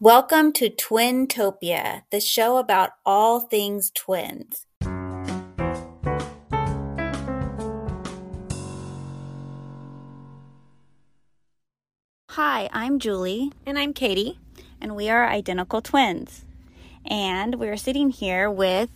Welcome to Twintopia, the show about all things twins. Hi, I'm Julie. And I'm Katie. And we are identical twins. And we're sitting here with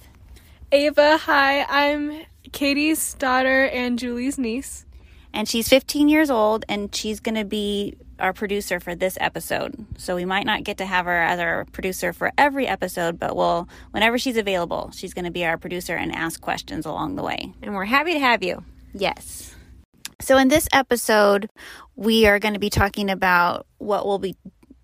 Ava. Hi, I'm Katie's daughter and Julie's niece. And she's 15 years old and she's going to be our producer for this episode. So we might not get to have her as our producer for every episode, but we'll, whenever she's available, she's going to be our producer and ask questions along the way. And we're happy to have you. Yes. So in this episode, we are going to be talking about what we'll be,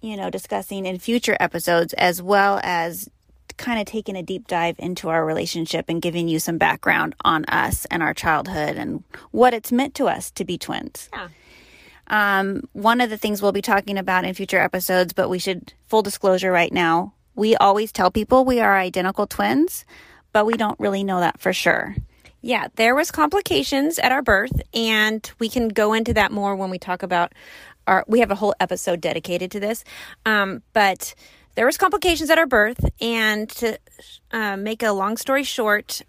you know, discussing in future episodes, as well as kind of taking a deep dive into our relationship and giving you some background on us and our childhood and what it's meant to us to be twins. Yeah. Um, one of the things we'll be talking about in future episodes, but we should full disclosure right now. We always tell people we are identical twins, but we don't really know that for sure. Yeah, there was complications at our birth, and we can go into that more when we talk about our. We have a whole episode dedicated to this, um, but there was complications at our birth, and to uh, make a long story short,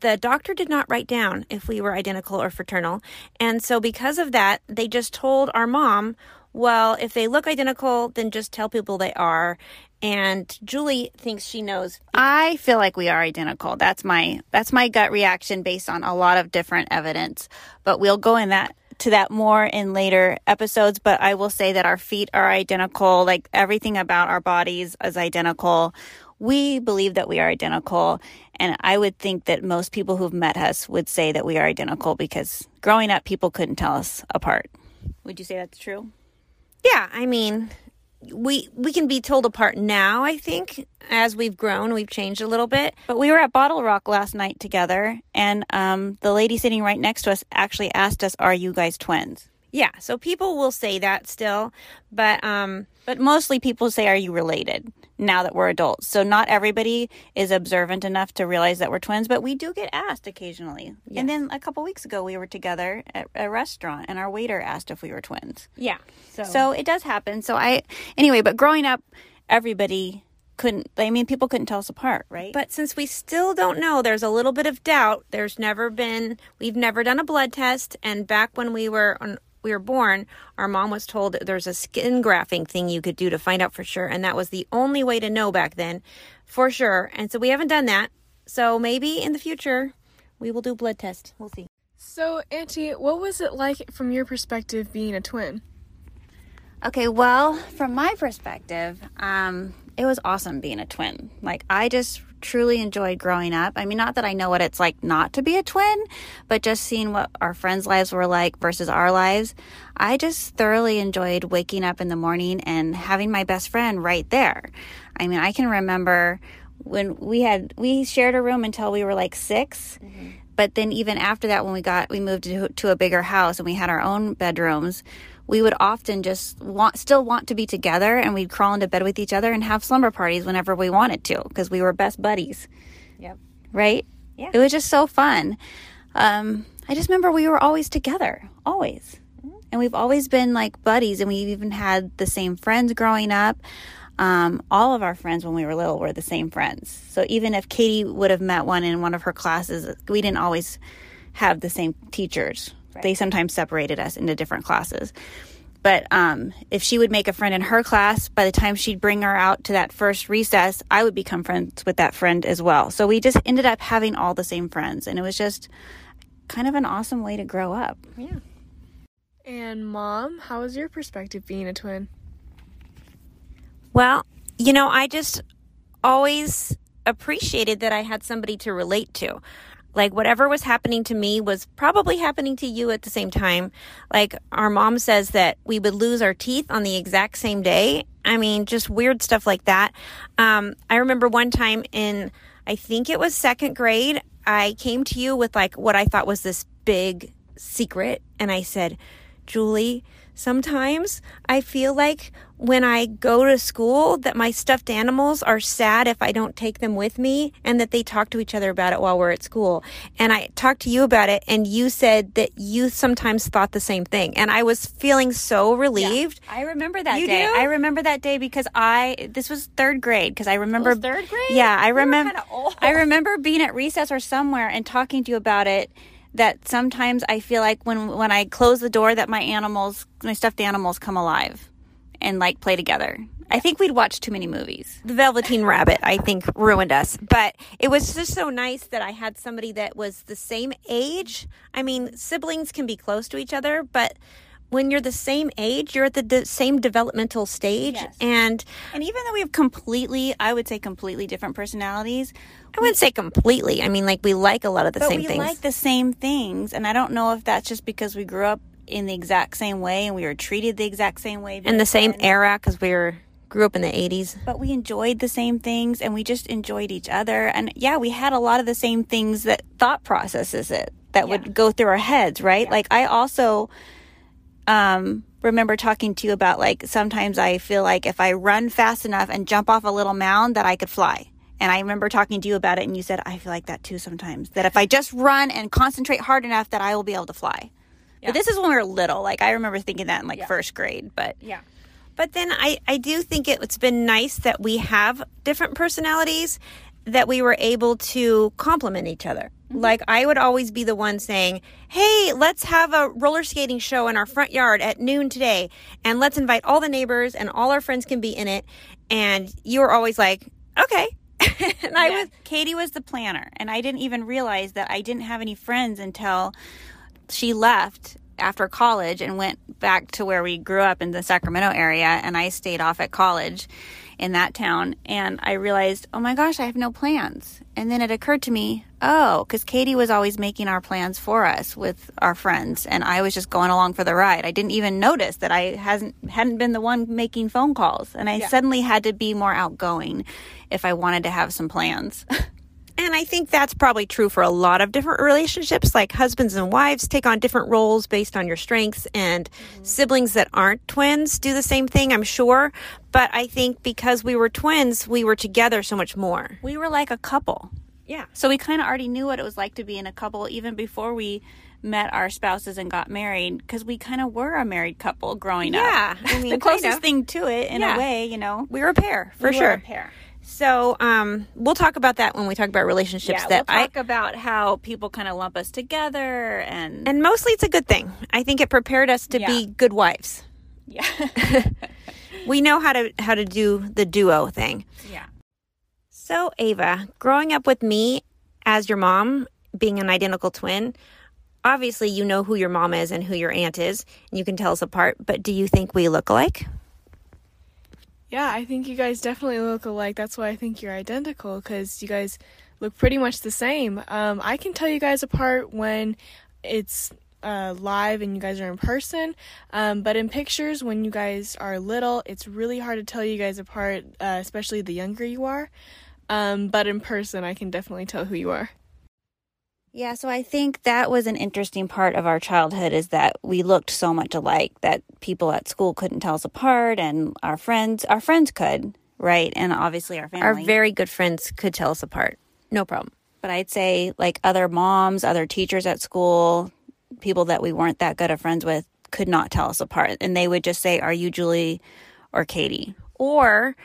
the doctor did not write down if we were identical or fraternal, and so because of that, they just told our mom, "Well, if they look identical, then just tell people they are." and Julie thinks she knows. I feel like we are identical. That's my that's my gut reaction based on a lot of different evidence. But we'll go in that to that more in later episodes, but I will say that our feet are identical, like everything about our bodies is identical. We believe that we are identical, and I would think that most people who've met us would say that we are identical because growing up people couldn't tell us apart. Would you say that's true? Yeah, I mean, we we can be told apart now i think as we've grown we've changed a little bit but we were at BottleRock last night together and um, the lady sitting right next to us actually asked us are you guys twins yeah so people will say that still but um but mostly people say are you related now that we're adults. So not everybody is observant enough to realize that we're twins but we do get asked occasionally. Yes. and then a couple weeks ago we were together at a restaurant and our waiter asked if we were twins. Yeah so so it does happen. So i anyway but growing up everybody couldn't i mean people couldn't tell us apart right? But since we still don't know there's a little bit of doubt. There's never been we've never done a blood test. And back when we were on we were born, our mom was told there's a skin grafting thing you could do to find out for sure. And that was the only way to know back then for sure. And so we haven't done that. So maybe in the future we will do blood test. We'll see. So, Auntie, what was it like from your perspective being a twin? Okay, well, from my perspective, um, it was awesome being a twin. Like, I just truly enjoyed growing up. I mean, not that I know what it's like not to be a twin, but just seeing what our friends' lives were like versus our lives. I just thoroughly enjoyed waking up in the morning and having my best friend right there. I mean, I can remember when we had, we shared a room until we were like 6 mm-hmm. But then even after that, when we got, we moved to, to a bigger house and we had our own bedrooms we would often just want still want to be together and we'd crawl into bed with each other and have slumber parties whenever we wanted to because we were best buddies. Yep. Right? Yeah. It was just so fun. Um, I just remember we were always together, always. Mm-hmm. And we've always been like buddies and we even had the same friends growing up. Um, all of our friends when we were little were the same friends. So even if Katie would have met one in one of her classes, we didn't always have the same teachers Right. They sometimes separated us into different classes. But um, if she would make a friend in her class, by the time she'd bring her out to that first recess, I would become friends with that friend as well. So we just ended up having all the same friends. And it was just kind of an awesome way to grow up. Yeah. And mom, how was your perspective being a twin? Well, you know, I just always appreciated that I had somebody to relate to like whatever was happening to me was probably happening to you at the same time. Like our mom says that we would lose our teeth on the exact same day. I mean, just weird stuff like that. Um, I remember one time in, I think it was second grade, I came to you with like what I thought was this big secret. And I said, Julie, sometimes I feel like when I go to school that my stuffed animals are sad if I don't take them with me and that they talk to each other about it while we're at school. And I talked to you about it and you said that you sometimes thought the same thing. And I was feeling so relieved. I remember that You day. do? I remember that day because I this was third grade because I remember third grade? Yeah, I remember. I remember being at recess or somewhere and talking to you about it. That sometimes I feel like when when I close the door, that my animals, my stuffed animals, come alive and like play together. I think we'd watched too many movies. the Velveteen Rabbit, I think, ruined us. But it was just so nice that I had somebody that was the same age. I mean, siblings can be close to each other, but when you're the same age, you're at the de- same developmental stage. Yes. And And even though we have completely, I would say completely different personalities, I wouldn't say completely. I mean, like, we like a lot of the same we things. We like the same things. And I don't know if that's just because we grew up in the exact same way and we were treated the exact same way. in the same era, because we were grew up in the 80s. but we enjoyed the same things and we just enjoyed each other. And yeah we had a lot of the same things that thought processes it that would go through our heads right? Like i also um remember talking to you about like sometimes i feel like if i run fast enough and jump off a little mound that i could fly. And i remember talking to you about it and you said i feel like that too sometimes that if i just run and concentrate hard enough that i will be able to fly but this is when we were little like i remember thinking that in like first grade but Yeah. But then I, I do think it, it's been nice that we have different personalities that we were able to complement each other. Mm-hmm. Like I would always be the one saying, "Hey, let's have a roller skating show in our front yard at noon today, and let's invite all the neighbors and all our friends can be in it." And you were always like, "Okay." and I was Katie was the planner, and I didn't even realize that I didn't have any friends until she left after college and went back to where we grew up in the Sacramento area, and I stayed off at college in that town. And I realized, oh my gosh, I have no plans. And then it occurred to me, oh, because Katie was always making our plans for us with our friends, and I was just going along for the ride. I didn't even notice that I hasn't hadn't been the one making phone calls, and I suddenly had to be more outgoing if I wanted to have some plans. And I think that's probably true for a lot of different relationships. Like husbands and wives take on different roles based on your strengths, and mm-hmm. siblings that aren't twins do the same thing, I'm sure. But I think because we were twins, we were together so much more. we were like a couple. Yeah. So we kind of already knew what it was like to be in a couple even before we met our spouses and got married because we kind of were a married couple growing Yeah, up. I mean, the closest thing to it in Yeah. a way, you know. We were a pair, for We were sure. a pair. So um, we'll talk about that when we talk about relationships. Yeah, that we'll I talk about how people kind of lump us together and, and mostly it's a good thing. I think it prepared us to Yeah. be good wives. yeah, We know how to how to do the duo thing. yeah. So, Ava, growing up with me as your mom, being an identical twin, obviously you know who your mom is and who your aunt is, and you can tell us apart, but do you think we look alike? Yeah, I think you guys definitely look alike. That's why I think you're identical because you guys look pretty much the same. Um, I can tell you guys apart when it's uh, live and you guys are in person, um, but in pictures, when you guys are little, it's really hard to tell you guys apart, uh, especially the younger you are. Um, but in person, I can definitely tell who you are. Yeah, so I think that was an interesting part of our childhood is that we looked so much alike that people at school couldn't tell us apart and our friends our friends could, right? And obviously our family. Our very good friends could tell us apart. No problem. but I'd say like other moms, other teachers at school, people that we weren't that good of friends with could not tell us apart and they would just say, "Are you Julie or Katie?" Or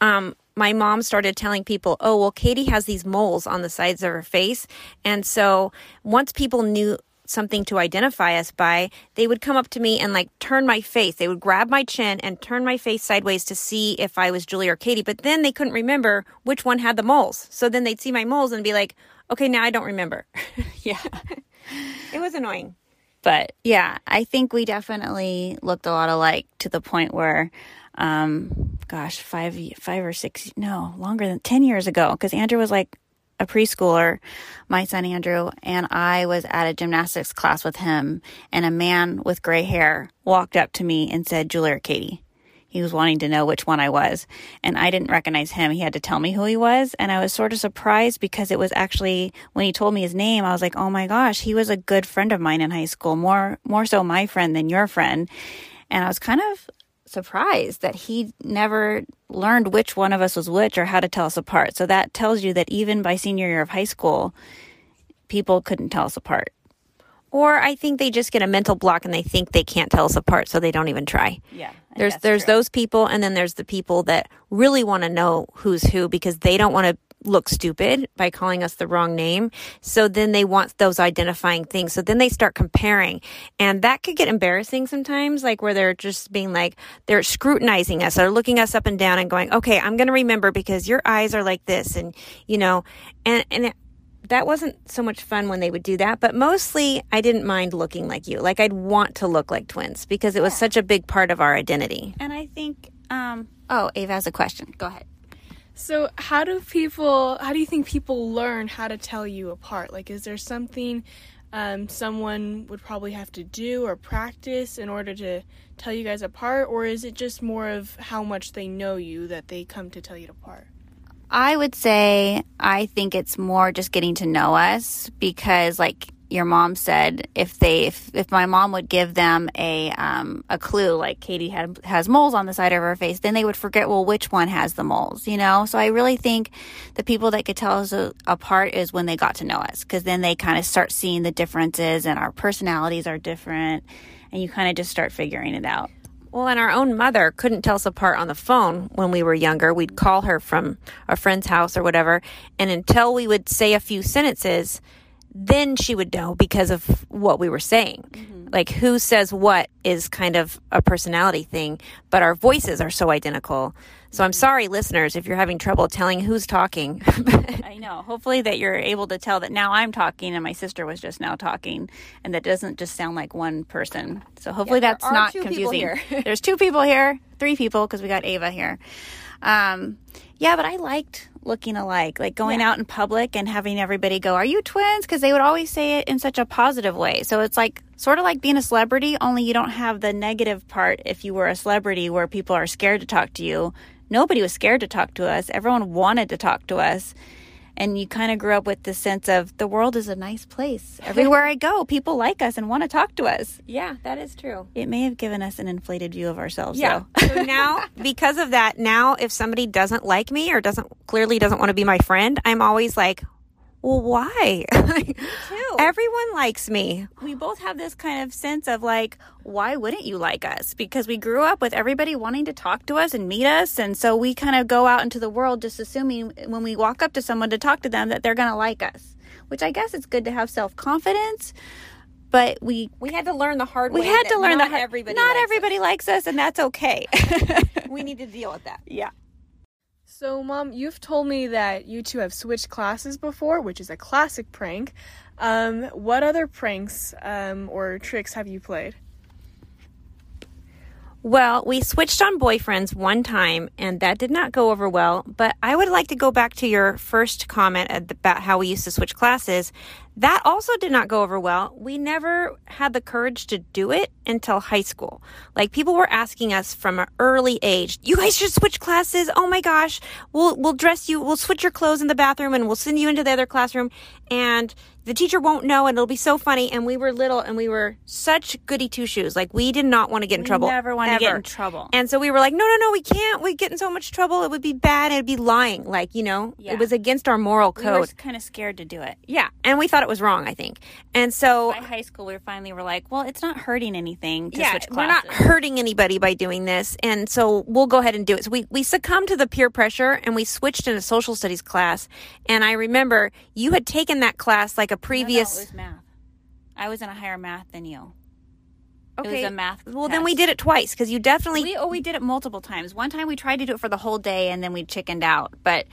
um, my mom started telling people, oh, well, Katie has these moles on the sides of her face. And so once people knew something to identify us by, they would come up to me and like turn my face. They would grab my chin and turn my face sideways to see if I was Julie or Katie. But then they couldn't remember which one had the moles. So then they'd see my moles and be like, okay, now I don't remember. Yeah. it was annoying. but yeah, I think we definitely looked a lot alike to the point where, um, gosh, five, five or six, no, longer than 10 years ago, because Andrew was like a preschooler, my son Andrew, and I was at a gymnastics class with him, and a man with gray hair walked up to me and said, Julie or Katie. He was wanting to know which one I was, and I didn't recognize him. He had to tell me who he was, and I was sort of surprised because it was actually when he told me his name, I was like, "Oh my gosh, he was a good friend of mine in high school, more more so my friend than your friend." And I was kind of surprised that he never learned which one of us was which or how to tell us apart. So that tells you that even by senior year of high school, people couldn't tell us apart. Or I think they just get a mental block and they think they can't tell us apart, so they don't even try. Yeah. There's there's those people, and then there's the people that really want to know who's who because they don't want to look stupid by calling us the wrong name. So then they want those identifying things. So then they start comparing. And that could get embarrassing sometimes, like where they're just being like, they're scrutinizing us. They're looking us up and down and going, okay, I'm going to remember because your eyes are like this. And, you know, and, and it, that wasn't so much fun when they would do that, but mostly I didn't mind looking like you. Like I'd want to look like twins because it was such a big part of our identity. And I think, um, oh, Ava has a question. Go ahead. So, how do people, how do you think people learn how to tell you apart? Like, is there something um, someone would probably have to do or practice in order to tell you guys apart? Or is it just more of how much they know you that they come to tell you apart? I would say I think it's more just getting to know us because, like, your mom said if they if, if my mom would give them a um, a clue like Katie had has moles on the side of her face then they would forget well which one has the moles you know so I really think the people that could tell us apart is when they got to know us because then they kind of start seeing the differences and our personalities are different and you kind of just start figuring it out well, and our own mother couldn't tell us apart on the phone when we were younger. We'd call her from a friend's house or whatever. And until we would say a few sentences, then she would know because of what we were saying. Mm-hmm. Like who says what is kind of a personality thing, but our voices are so identical. So I'm sorry, listeners, if you're having trouble telling who's talking. I know. Hopefully, that you're able to tell that now I'm talking and my sister was just now talking, and that doesn't just sound like one person. So hopefully, yeah, that's not confusing. There's two people here, three people because we got Ava here. Um, yeah, but I liked looking alike, like going yeah. out in public and having everybody go, Are you twins? Because they would always say it in such a positive way. So it's like sort of like being a celebrity, only you don't have the negative part if you were a celebrity where people are scared to talk to you. Nobody was scared to talk to us, everyone wanted to talk to us and you kind of grew up with the sense of the world is a nice place. Everywhere I go, people like us and want to talk to us. Yeah, that is true. It may have given us an inflated view of ourselves. Yeah. so now, because of that, now if somebody doesn't like me or doesn't clearly doesn't want to be my friend, I'm always like, well, why? Everyone likes me. We both have this kind of sense of like, why wouldn't you like us? Because we grew up with everybody wanting to talk to us and meet us. And so we kind of go out into the world just assuming when we walk up to someone to talk to them that they're going to like us, which I guess it's good to have self confidence. But we we had to learn the hard we way. We had to learn that everybody not likes everybody us. likes us, and that's okay. we need to deal with that. Yeah. So, Mom, you've told me that you two have switched classes before, which is a classic prank. Um, what other pranks um, or tricks have you played? Well, we switched on boyfriends one time, and that did not go over well. But I would like to go back to your first comment about how we used to switch classes. That also did not go over well. We never had the courage to do it until high school. Like people were asking us from an early age, you guys should switch classes. Oh my gosh. We'll, we'll dress you. We'll switch your clothes in the bathroom and we'll send you into the other classroom. And the teacher won't know and it'll be so funny. And we were little and we were such goody two shoes. Like we did not want to get in we trouble. Never want to get in trouble. And so we were like, no, no, no, we can't. We get in so much trouble. It would be bad. It'd be lying. Like, you know, yeah. it was against our moral code. We were kind of scared to do it. Yeah. And we thought it was wrong, I think. And so by high school, we finally were like, well, it's not hurting anything yeah, We're not hurting anybody by doing this. And so we'll go ahead and do it. So we, we succumbed to the peer pressure and we switched into a social studies class. And I remember you had taken that class like a previous. No, no, math. I was in a higher math than you. Okay. It was a math. Well, test. then we did it twice because you definitely. We, oh, we did it multiple times. One time we tried to do it for the whole day and then we chickened out. But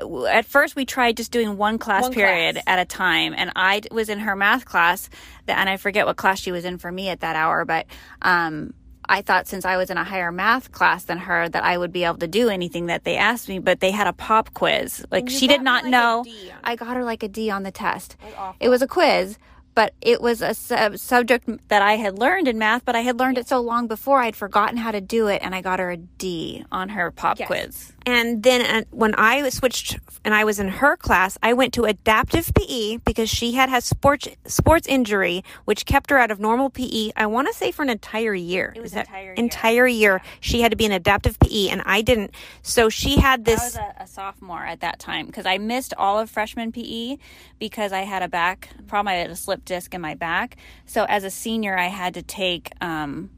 uh, at first we tried just doing one class one period class. at a time. And I was in her math class, and I forget what class she was in for me at that hour. But um, I thought since I was in a higher math class than her that I would be able to do anything that they asked me, but they had a pop quiz. Like she did not like know. I got her like a D on the test. It was a quiz, but it was a sub- subject that I had learned in math, but I had learned it so long before I'd forgotten how to do it, and I got her a D on her pop yes. quiz. And then uh, when I switched and I was in her class, I went to adaptive PE because she had had sports sports injury, which kept her out of normal PE. I want to say for an entire year. It was entire year. entire year. She had to be in adaptive PE, and I didn't. So she had I this. was a, a sophomore at that time because I missed all of freshman PE because I had a back problem. I had a slip disc in my back. So as a senior, I had to take um,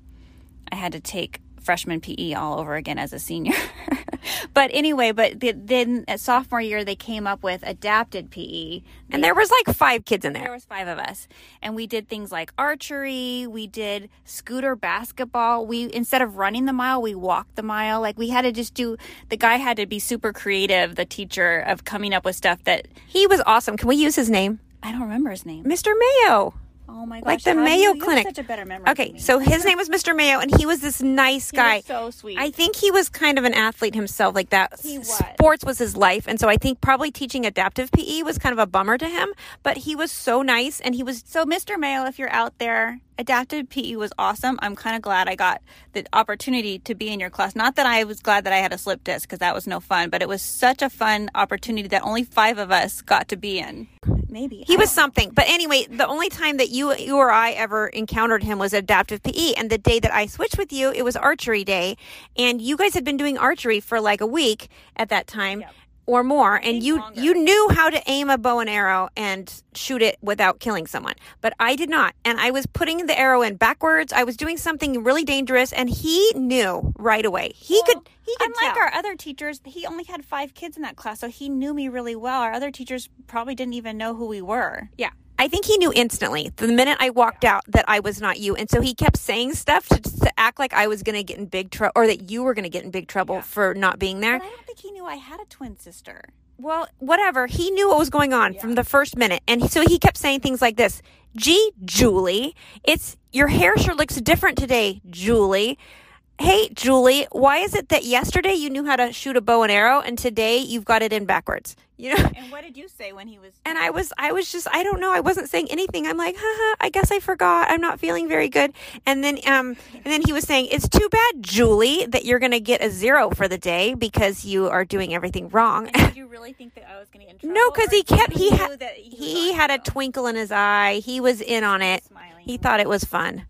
I had to take freshman PE all over again as a senior. but anyway, but the, then at sophomore year they came up with adapted PE. and there was like five kids in There there. was five of us, and we did things like archery. We did scooter basketball. We instead of running the mile, we walked the mile. Like we had to just do. The guy had to be super creative. The teacher of coming up with stuff that He was awesome. Can we use his name? I don't remember his name. Mr. Mayo. Oh my gosh! Like the Mayo you, you Clinic. such a better memory. Okay, so his name was Mr. Mayo, and he was this nice He guy. was so sweet. I think he was kind of an athlete himself, like that. He was. Sports was his life, and so I think probably teaching adaptive PE was kind of a bummer to him. But he was so nice, and he was So, Mr. Mayo, if you're out there, adaptive PE was awesome. I'm kind of glad I got the opportunity to be in your class. Not that I was glad that I had a slip disc because that was no fun, but it was such a fun opportunity that only five of us got to be in. Maybe he was something. But anyway, the only time that you you or I ever encountered him was adaptive PE, and the day that I switched with you, it was archery day, and you guys had been doing archery for like a week at that time. Yep. Or more, and you longer. you knew how to aim a bow and arrow and shoot it without killing someone, but I did not. And I was putting the arrow in backwards. I was doing something really dangerous, and he knew right away. He Well, could he could Unlike tell. our other teachers, he only had five kids in that class, so he knew me really well. Our other teachers probably didn't even know who we were. Yeah. I think he knew instantly the minute I walked out that I was not you. And so he kept saying stuff to, to act like I was going to get in big trouble or that you were going to get in big trouble for not being there. But I don't think he knew I had a twin sister. Well, whatever. He knew what was going on from the first minute. And so he kept saying things like this Gee, Julie, it's your hair sure looks different today, Julie. Hey, Julie, why is it that yesterday you knew how to shoot a bow and arrow and today you've got it in backwards? You know? And what did you say when he was? And I was, I was just, I don't know. I wasn't saying anything. I'm like, haha, I guess I forgot. I'm not feeling very good. And then, um, and then he was saying, it's too bad, Julie, that you're going to get a zero for the day because you are doing everything wrong. Did you really think that I was going to get trouble? no, because he kept, he knew had, that he had a twinkle in his eye. He was in on it. Smiling. He thought it was fun.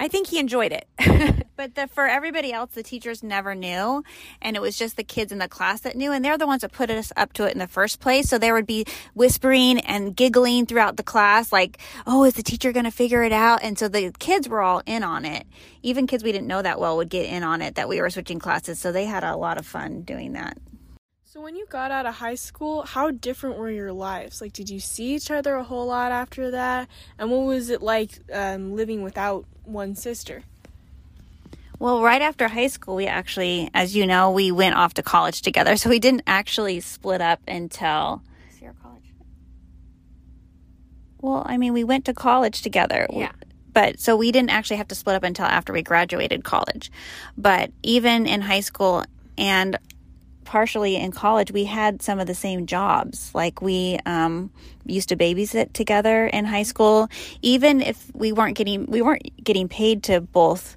I think he enjoyed it. But the, for everybody else, the teachers never knew, and it was just the kids in the class that knew, and they're the ones that put us up to it in the first place. So there would be whispering and giggling throughout the class, like, "Oh, is the teacher going to figure it out?" And so the kids were all in on it. Even kids we didn't know that well would get in on it that we were switching classes. So they had a lot of fun doing that. So when you got out of high school, how different were your lives? Like, did you see each other a whole lot after that? And what was it like um, living without one sister? Well, right after high school, we actually, as you know, we went off to college together. So we didn't actually split up until. Sierra College. Well, I mean, we went to college together. Yeah. But so we didn't actually have to split up until after we graduated college. But even in high school and partially in college, we had some of the same jobs. Like we um, used to babysit together in high school, even if we weren't getting we weren't getting paid to both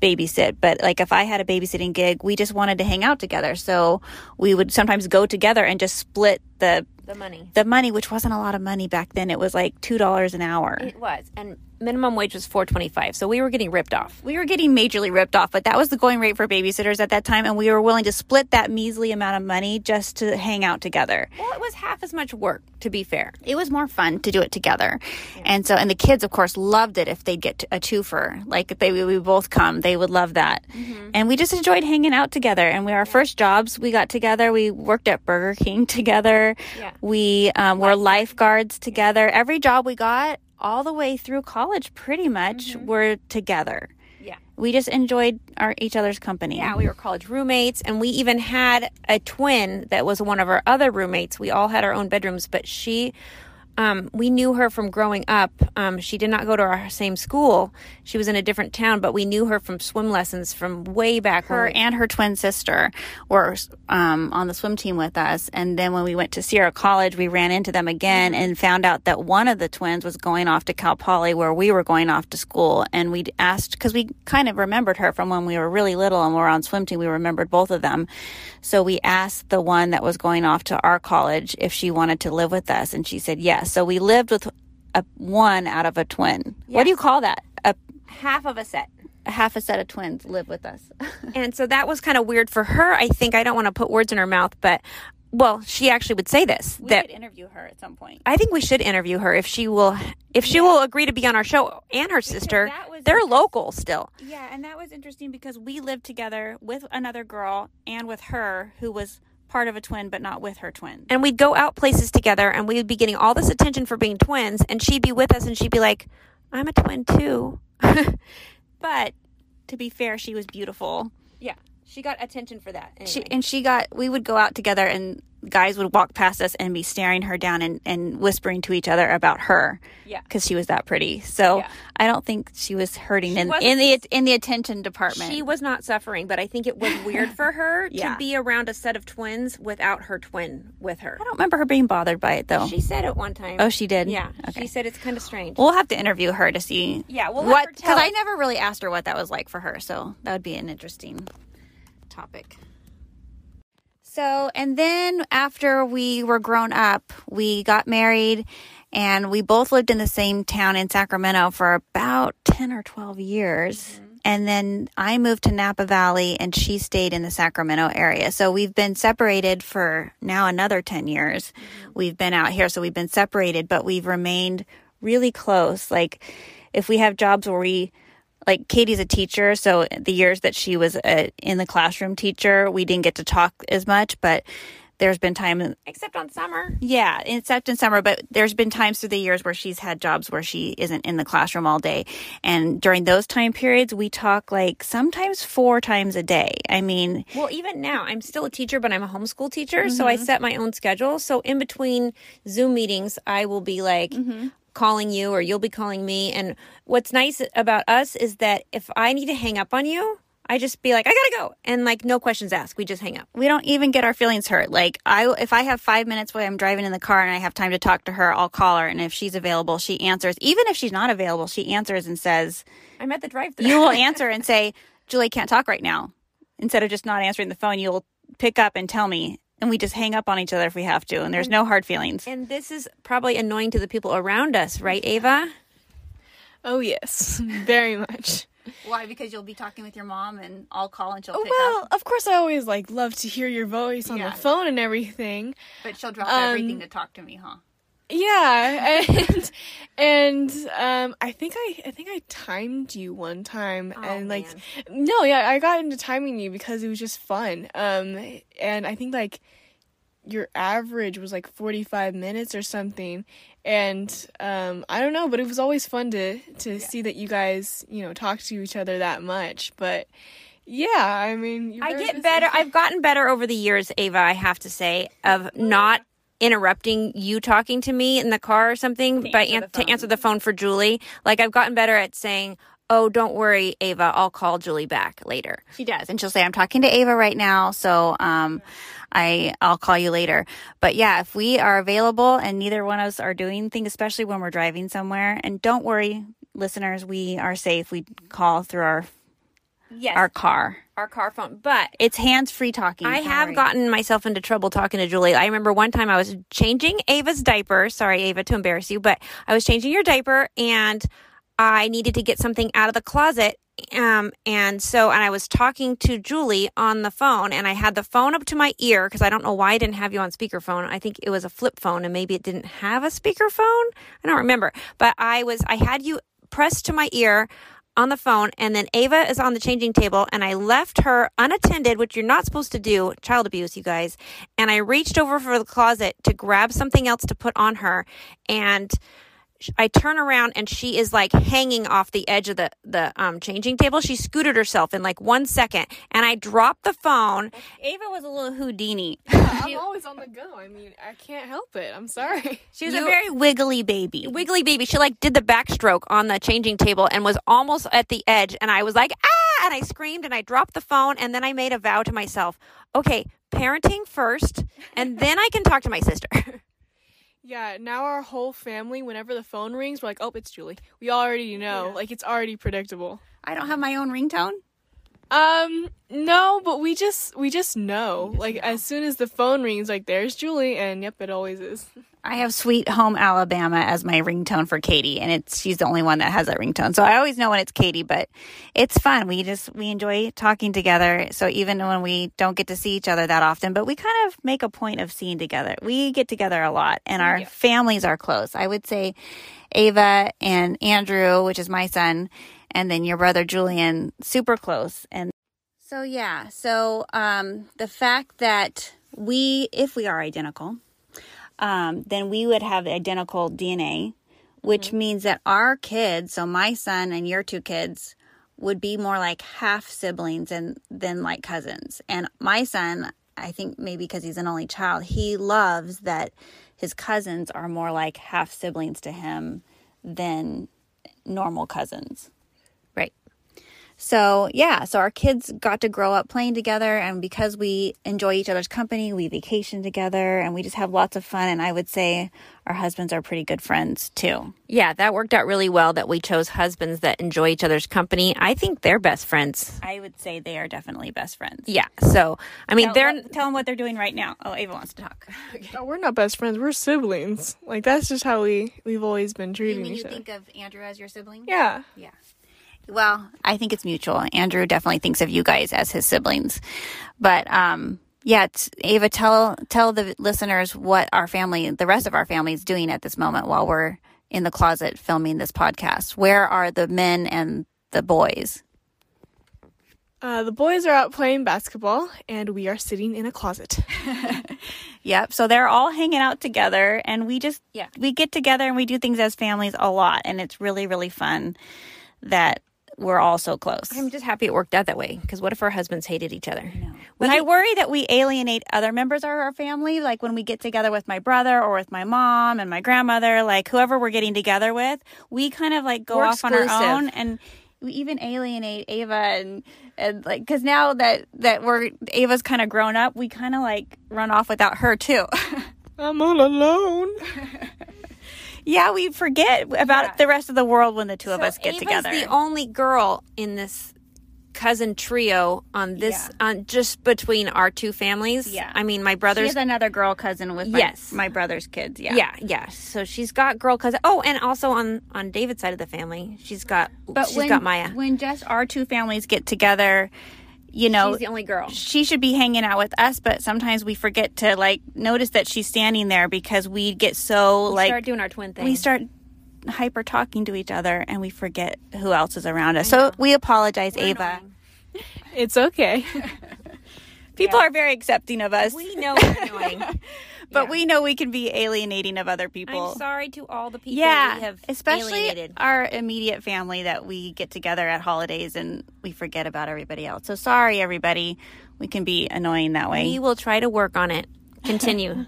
babysit. But like if I had a babysitting gig, we just wanted to hang out together, so we would sometimes go together and just split the the money. the money, which wasn't a lot of money back then. It was like two dollars an hour. It was. And minimum wage was 425 so we were getting ripped off. we were getting majorly ripped off, but that was the going rate for babysitters at that time, and we were willing to split that measly amount of money just to hang out together. Well, it was half as much work, to be fair. It was more fun to do it together, and so and the kids, of course, loved it if they'd get a twofer. Like if they we both come, they would love that, mm-hmm. and we just enjoyed hanging out together. And we our first jobs, we got together. We worked at Burger King together. Yeah. We um, were lifeguards together. Every job we got, all the way through college, pretty much, were together. Yeah. We just enjoyed our each other's company. Yeah, we were college roommates, and we even had a twin that was one of our other roommates. We all had our own bedrooms, but she um, we knew her from growing up. Um, she did not go to our same school. She was in a different town, but we knew her from swim lessons from way back. her we- and her twin sister were um, on the swim team with us. And then when we went to Sierra College, we ran into them again and found out that one of the twins was going off to Cal Poly, where we were going off to school. And we asked because we kind of remembered her from when we were really little and we were on swim team. We remembered both of them, so we asked the one that was going off to our college if she wanted to live with us, and she said yes. So we lived with a one out of a twin. What do you call that? A, half of a set. a half a set of twins live with us. And so that was kind of weird for her. I think I don't want to put words in her mouth, but well, she actually would say this we that could interview her at some point. I think we should interview her if she will if she will agree to be on our show and her sister. that was They're local still. Yeah, and that was interesting because we lived together with another girl and with her who was part of a twin but not with her twin. And we'd go out places together and we would be getting all this attention for being twins and she'd be with us and she'd be like, "I'm a twin too." But to be fair, she was beautiful. yeah. She got attention for that. She and she got we would go out together and guys would walk past us and be staring her down and, and whispering to each other about her. Yeah. Because she was that pretty. So Yeah. I don't think she was hurting in, in the in the attention department. She was not suffering, but I think it was weird for her Yeah. to be around a set of twins without her twin with her. I don't remember her being bothered by it though. She said it one time. oh, she did. Yeah. Okay. She said it's kind of strange. We'll have to interview her to see. Yeah, we'll what because I never really asked her what that was like for her, so that would be an interesting topic. So, and then after we were grown up, we got married and we both lived in the same town in Sacramento for about 10 or 12 years. Mm-hmm. And then I moved to Napa Valley and she stayed in the Sacramento area. So we've been separated for now another 10 years. Mm-hmm. We've been out here. So we've been separated, but we've remained really close. Like if we have jobs where we, like Katie's a teacher, so the years that she was a, in the classroom teacher, we didn't get to talk as much, but there's been time Except on summer. yeah, except in summer, but there's been times through the years where she's had jobs where she isn't in the classroom all day. And during those time periods, we talk like sometimes four times a day. I mean, Well, even now, I'm still a teacher, but I'm a homeschool teacher, so I mm-hmm. set my own schedule. So in between Zoom meetings, I will be like mm-hmm. Calling you or you'll be calling me. And what's nice about us is that if I need to hang up on you, I just be like, I gotta go. And like, no questions asked. We just hang up. we don't even get our feelings hurt. Like I, if I have five minutes while I'm driving in the car and I have time to talk to her, I'll call her. And if she's available, she answers. Even if she's not available, she answers and says, I'm at the drive thru. you will answer and say, Julie can't talk right now. Instead of just not answering the phone, you'll pick up and tell me. And we just hang up on each other if we have to. And there's no hard feelings. and this is probably annoying to the people around us, right, Ava? Oh yes, very much. Why? Because you'll be talking with your mom and I'll call and she'll Oh, well, of course I always like love to hear your voice on Yeah. the phone and everything. But she'll drop Um, everything to talk to me, huh? Yeah, and and um, I think I I think I timed you one time, and like no, yeah, I got into timing you because it was just fun. Um, and I think like your average was like forty five minutes or something, and um, I don't know, but it was always fun to to see that you guys you know talk to each other that much. But yeah, I mean, you're I get better. I've gotten better over the years, Ava, I have to say, of not interrupting you talking to me in the car or something by answer an- to answer the phone for Julie. Like I've gotten better at saying, "Oh, don't worry, Ava, I'll call Julie back later." She does, and she'll say, "I'm talking to Ava right now, so um, I I'll call you later." But yeah, if we are available and neither one of us are doing things, especially when we're driving somewhere, and don't worry, listeners, we are safe. We call through our Yes, our car. our, car. phone. But It's hands free talking. I Don't have gotten myself into trouble talking to Julie. I remember one time I was changing Ava's diaper. Sorry, Ava, to embarrass you, but I was changing your diaper and I needed to get something out of the closet. Um, and so, and I was talking to Julie on the phone and I had the phone up to my ear because I don't know why I didn't have you on speakerphone. I think it was a flip phone and maybe it didn't have a speakerphone. I don't remember, but I was, I had you pressed to my ear on the phone and then Ava is on the changing table and I left her unattended, which you're not supposed to do, child abuse, you guys. And I reached over for the closet to grab something else to put on her and I turn around and she is like hanging off the edge of the the um, changing table. She scooted herself in like one second, and I dropped the phone. Ava was a little Houdini. I'm always on the go. I mean, I can't help it. I'm sorry. She was You- a very wiggly baby. Wiggly baby. She like did the backstroke on the changing table and was almost at the edge. And I was like, ah! And I screamed and I dropped the phone. And then I made a vow to myself, okay, parenting first, and then I can talk to my sister. Yeah, now our whole family, whenever the phone rings, we're like, oh, it's Julie. We already know. Like, it's already predictable. I don't have my own ringtone. Um, no, but we just we just know. like as soon as the phone rings, like there's Julie, and yep, it always is. I have Sweet Home Alabama as my ringtone for Katie, and it's she's the only one that has that ringtone. So I always know when it's Katie, but it's fun. We just we enjoy talking together. So even when we don't get to see each other that often, but we kind of make a point of seeing together. We get together a lot, and our families are close. I would say Ava and Andrew, which is my son, and then your brother Julian, super close. And so yeah, so um, the fact that we, if we are identical, um, then we would have identical DNA, which means that our kids, so my son and your two kids, would be more like half siblings and than like cousins. And my son, I think maybe because he's an only child, he loves that his cousins are more like half siblings to him than normal cousins. Right. So, yeah, so our kids got to grow up playing together. And because we enjoy each other's company, we vacation together and we just have lots of fun. And I would say our husbands are pretty good friends too. Yeah, that worked out really well that we chose husbands that enjoy each other's company. I think they're best friends. I would say they are definitely best friends. Yeah. So, I mean, Tell, they're let- tell them what they're doing right now. Oh, Ava wants to talk. Oh, we're not best friends. We're siblings. Like that's just how we we've always been You treating mean each you other. think of Andrew as your sibling? yeah. Yeah. Well, I think it's mutual. Andrew definitely thinks of you guys as his siblings. But um yeah, it's, Ava tell tell the listeners what our family, the rest of our family is doing at this moment while we're in the closet filming this podcast. Where are the men and the boys? Uh, the boys are out playing basketball, and we are sitting in a closet. Yep. So they're all hanging out together and we just yeah, we get together and we do things as families a lot and it's really really fun that we're all so close. I'm just happy it worked out that way because what if our husbands hated each other? But I worry that we alienate other members of our family, like when we get together with my brother or with my mom and my grandmother, like whoever we're getting together with, we kind of like go We're off on our own and we even alienate Ava and and like because now that that we're Ava's kind of grown up, we kind of like run off without her too. I'm all alone. yeah, we forget about the rest of the world when the two of us get Ava's together. the only girl in this cousin trio on this on just between our two families. Yeah. I mean, my she brother's has another girl cousin with my, Yes. my brother's kids. Yeah. yeah, yeah. So she's got girl cousin. Oh, and also on on David's side of the family, she's got But she's when, got Maya. When just our two families get together, you know, she's the only girl. she should be hanging out with us, but sometimes we forget to like notice that she's standing there because we get so We like start doing our twin thing. we start hyper talking to each other and we forget who else is around us. So we apologize, Ava. It's okay. People are very accepting of us, We know we're annoying. but we know we can be alienating of other people. I'm sorry to all the people yeah, we have especially alienated. our immediate family that we get together at holidays and we forget about everybody else. So sorry, everybody. We can be annoying that way. We will try to work on it. Continue.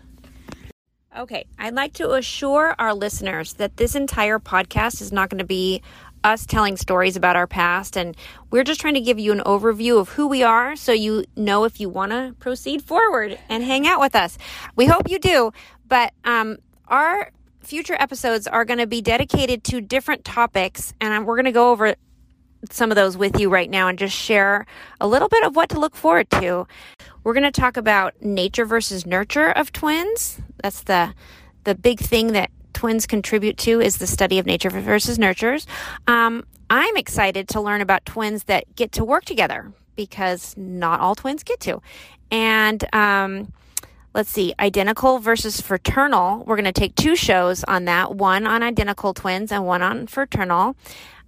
okay. I'd like to assure our listeners that this entire podcast is not going to be us telling stories about our past. And we're just trying to give you an overview of who we are so you know if you want to proceed forward and hang out with us. We hope you do. But um, our future episodes are going to be dedicated to different topics. And we're going to go over some of those with you right now and just share a little bit of what to look forward to. We're going to talk about nature versus nurture of twins. That's the the big thing that twins contribute to is the study of nature versus nurtures. Um, I'm excited to learn about twins that get to work together because not all twins get to. And um, let's see, identical versus fraternal. We're going to take two shows on that one on identical twins and one on fraternal.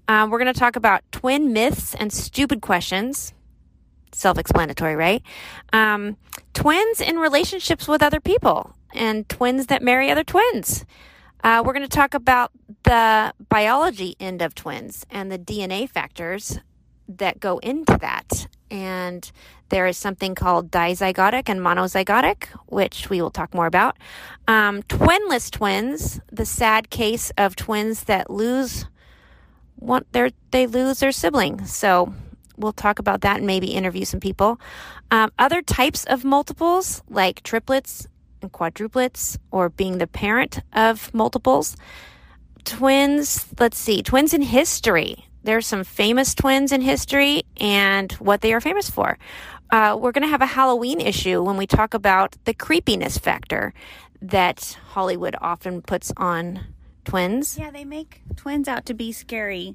Um, we're going to talk about twin myths and stupid questions. Self explanatory, right? Um, twins in relationships with other people and twins that marry other twins. Uh, we're going to talk about the biology end of twins and the DNA factors that go into that. And there is something called dizygotic and monozygotic, which we will talk more about. Um, twinless twins, the sad case of twins that lose one, their, they lose their sibling. So we'll talk about that and maybe interview some people. Um, other types of multiples, like triplets and quadruplets, or being the parent of multiples. Twins, let's see, twins in history. There's some famous twins in history and what they are famous for. Uh, we're going to have a Halloween issue when we talk about the creepiness factor that Hollywood often puts on twins. Yeah, they make twins out to be scary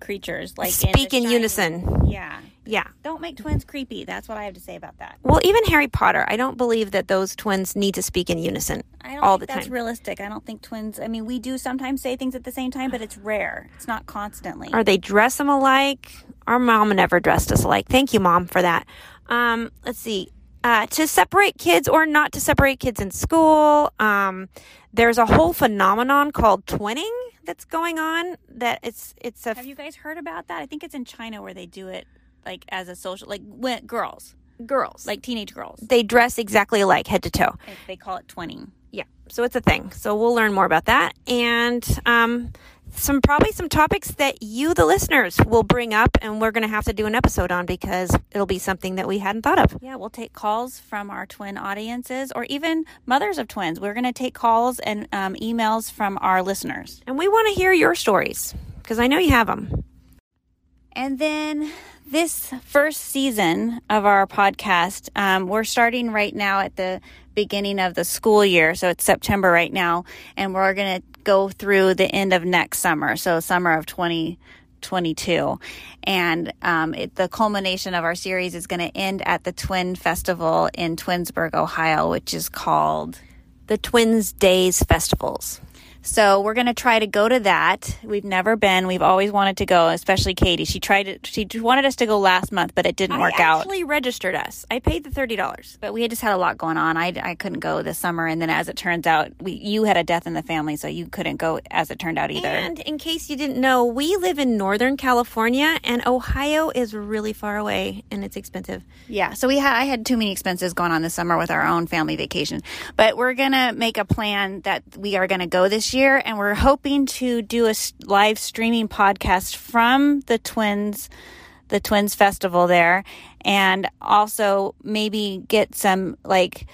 creatures. Like Speak in, in unison. Yeah. Yeah. Don't make twins creepy. That's what I have to say about that. Well, even Harry Potter, I don't believe that those twins need to speak in unison I don't all think the that's time. realistic. I don't think twins. I mean, we do sometimes say things at the same time, but it's rare. It's not constantly. Or they dress them alike. Our mom never dressed us alike. Thank you, mom, for that. Um, let's see. Uh, to separate kids or not to separate kids in school. Um, there's a whole phenomenon called twinning that's going on. That it's it's a have you guys heard about that? I think it's in China where they do it like as a social, like when, girls, girls like teenage girls. they dress exactly alike head to toe. They- They call it twinning. Yeah, so it's a thing. So we'll learn more about that and um, some probably some topics that you, the listeners, will bring up, and we're going to have to do an episode on because it'll be something that we hadn't thought of. Yeah, we'll take calls from our twin audiences or even mothers of twins. We're going to take calls and um, emails from our listeners. And we want to hear your stories because I know you have them. And then this first season of our podcast, um, we're starting right now at the beginning of the school year. So it's September right now. And we're going to go through the end of next summer. So summer of 2022. And um, it, the culmination of our series is going to end at the Twin Festival in Twinsburg, Ohio, which is called The Twins Days Festivals. So we're going to try to go to that. We've never been. We've always wanted to go, especially Katie. She tried it. She wanted us to go last month, but it didn't work I out. actually registered us. I paid the thirty dollars. But we had just had a lot going on. I, I couldn't go this summer, and then as it turns out, we you had a death in the family, so you couldn't go as it turned out either. And in case you didn't know, we live in Northern California, and Ohio is really far away, and it's expensive. Yeah, so we had I had too many expenses going on this summer with our own family vacation. But we're gonna make a plan that we are gonna go this year, and we're hoping to do a live streaming podcast from the twins, the twins festival there, and also maybe get some like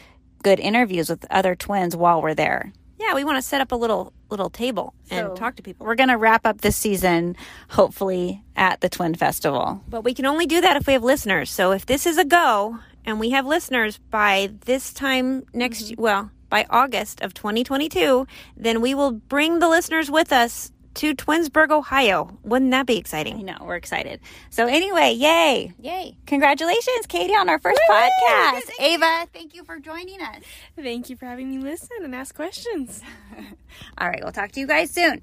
good interviews with other twins while we're there. Yeah, we want to set up a little little table and So- talk to people. We're gonna wrap up this season hopefully at the twin festival. But we can only do that if we have listeners. So if this is a go and we have listeners by this time next mm-hmm. well, by August of 2022, then we will bring the listeners with us to Twinsburg, Ohio. Wouldn't that be I exciting? know, we're excited. So anyway, yay. Yay. Congratulations, Katie, on our first podcast. Ava, thank you for joining us. Thank you for having me listen and ask questions. All right, we'll talk to you guys soon.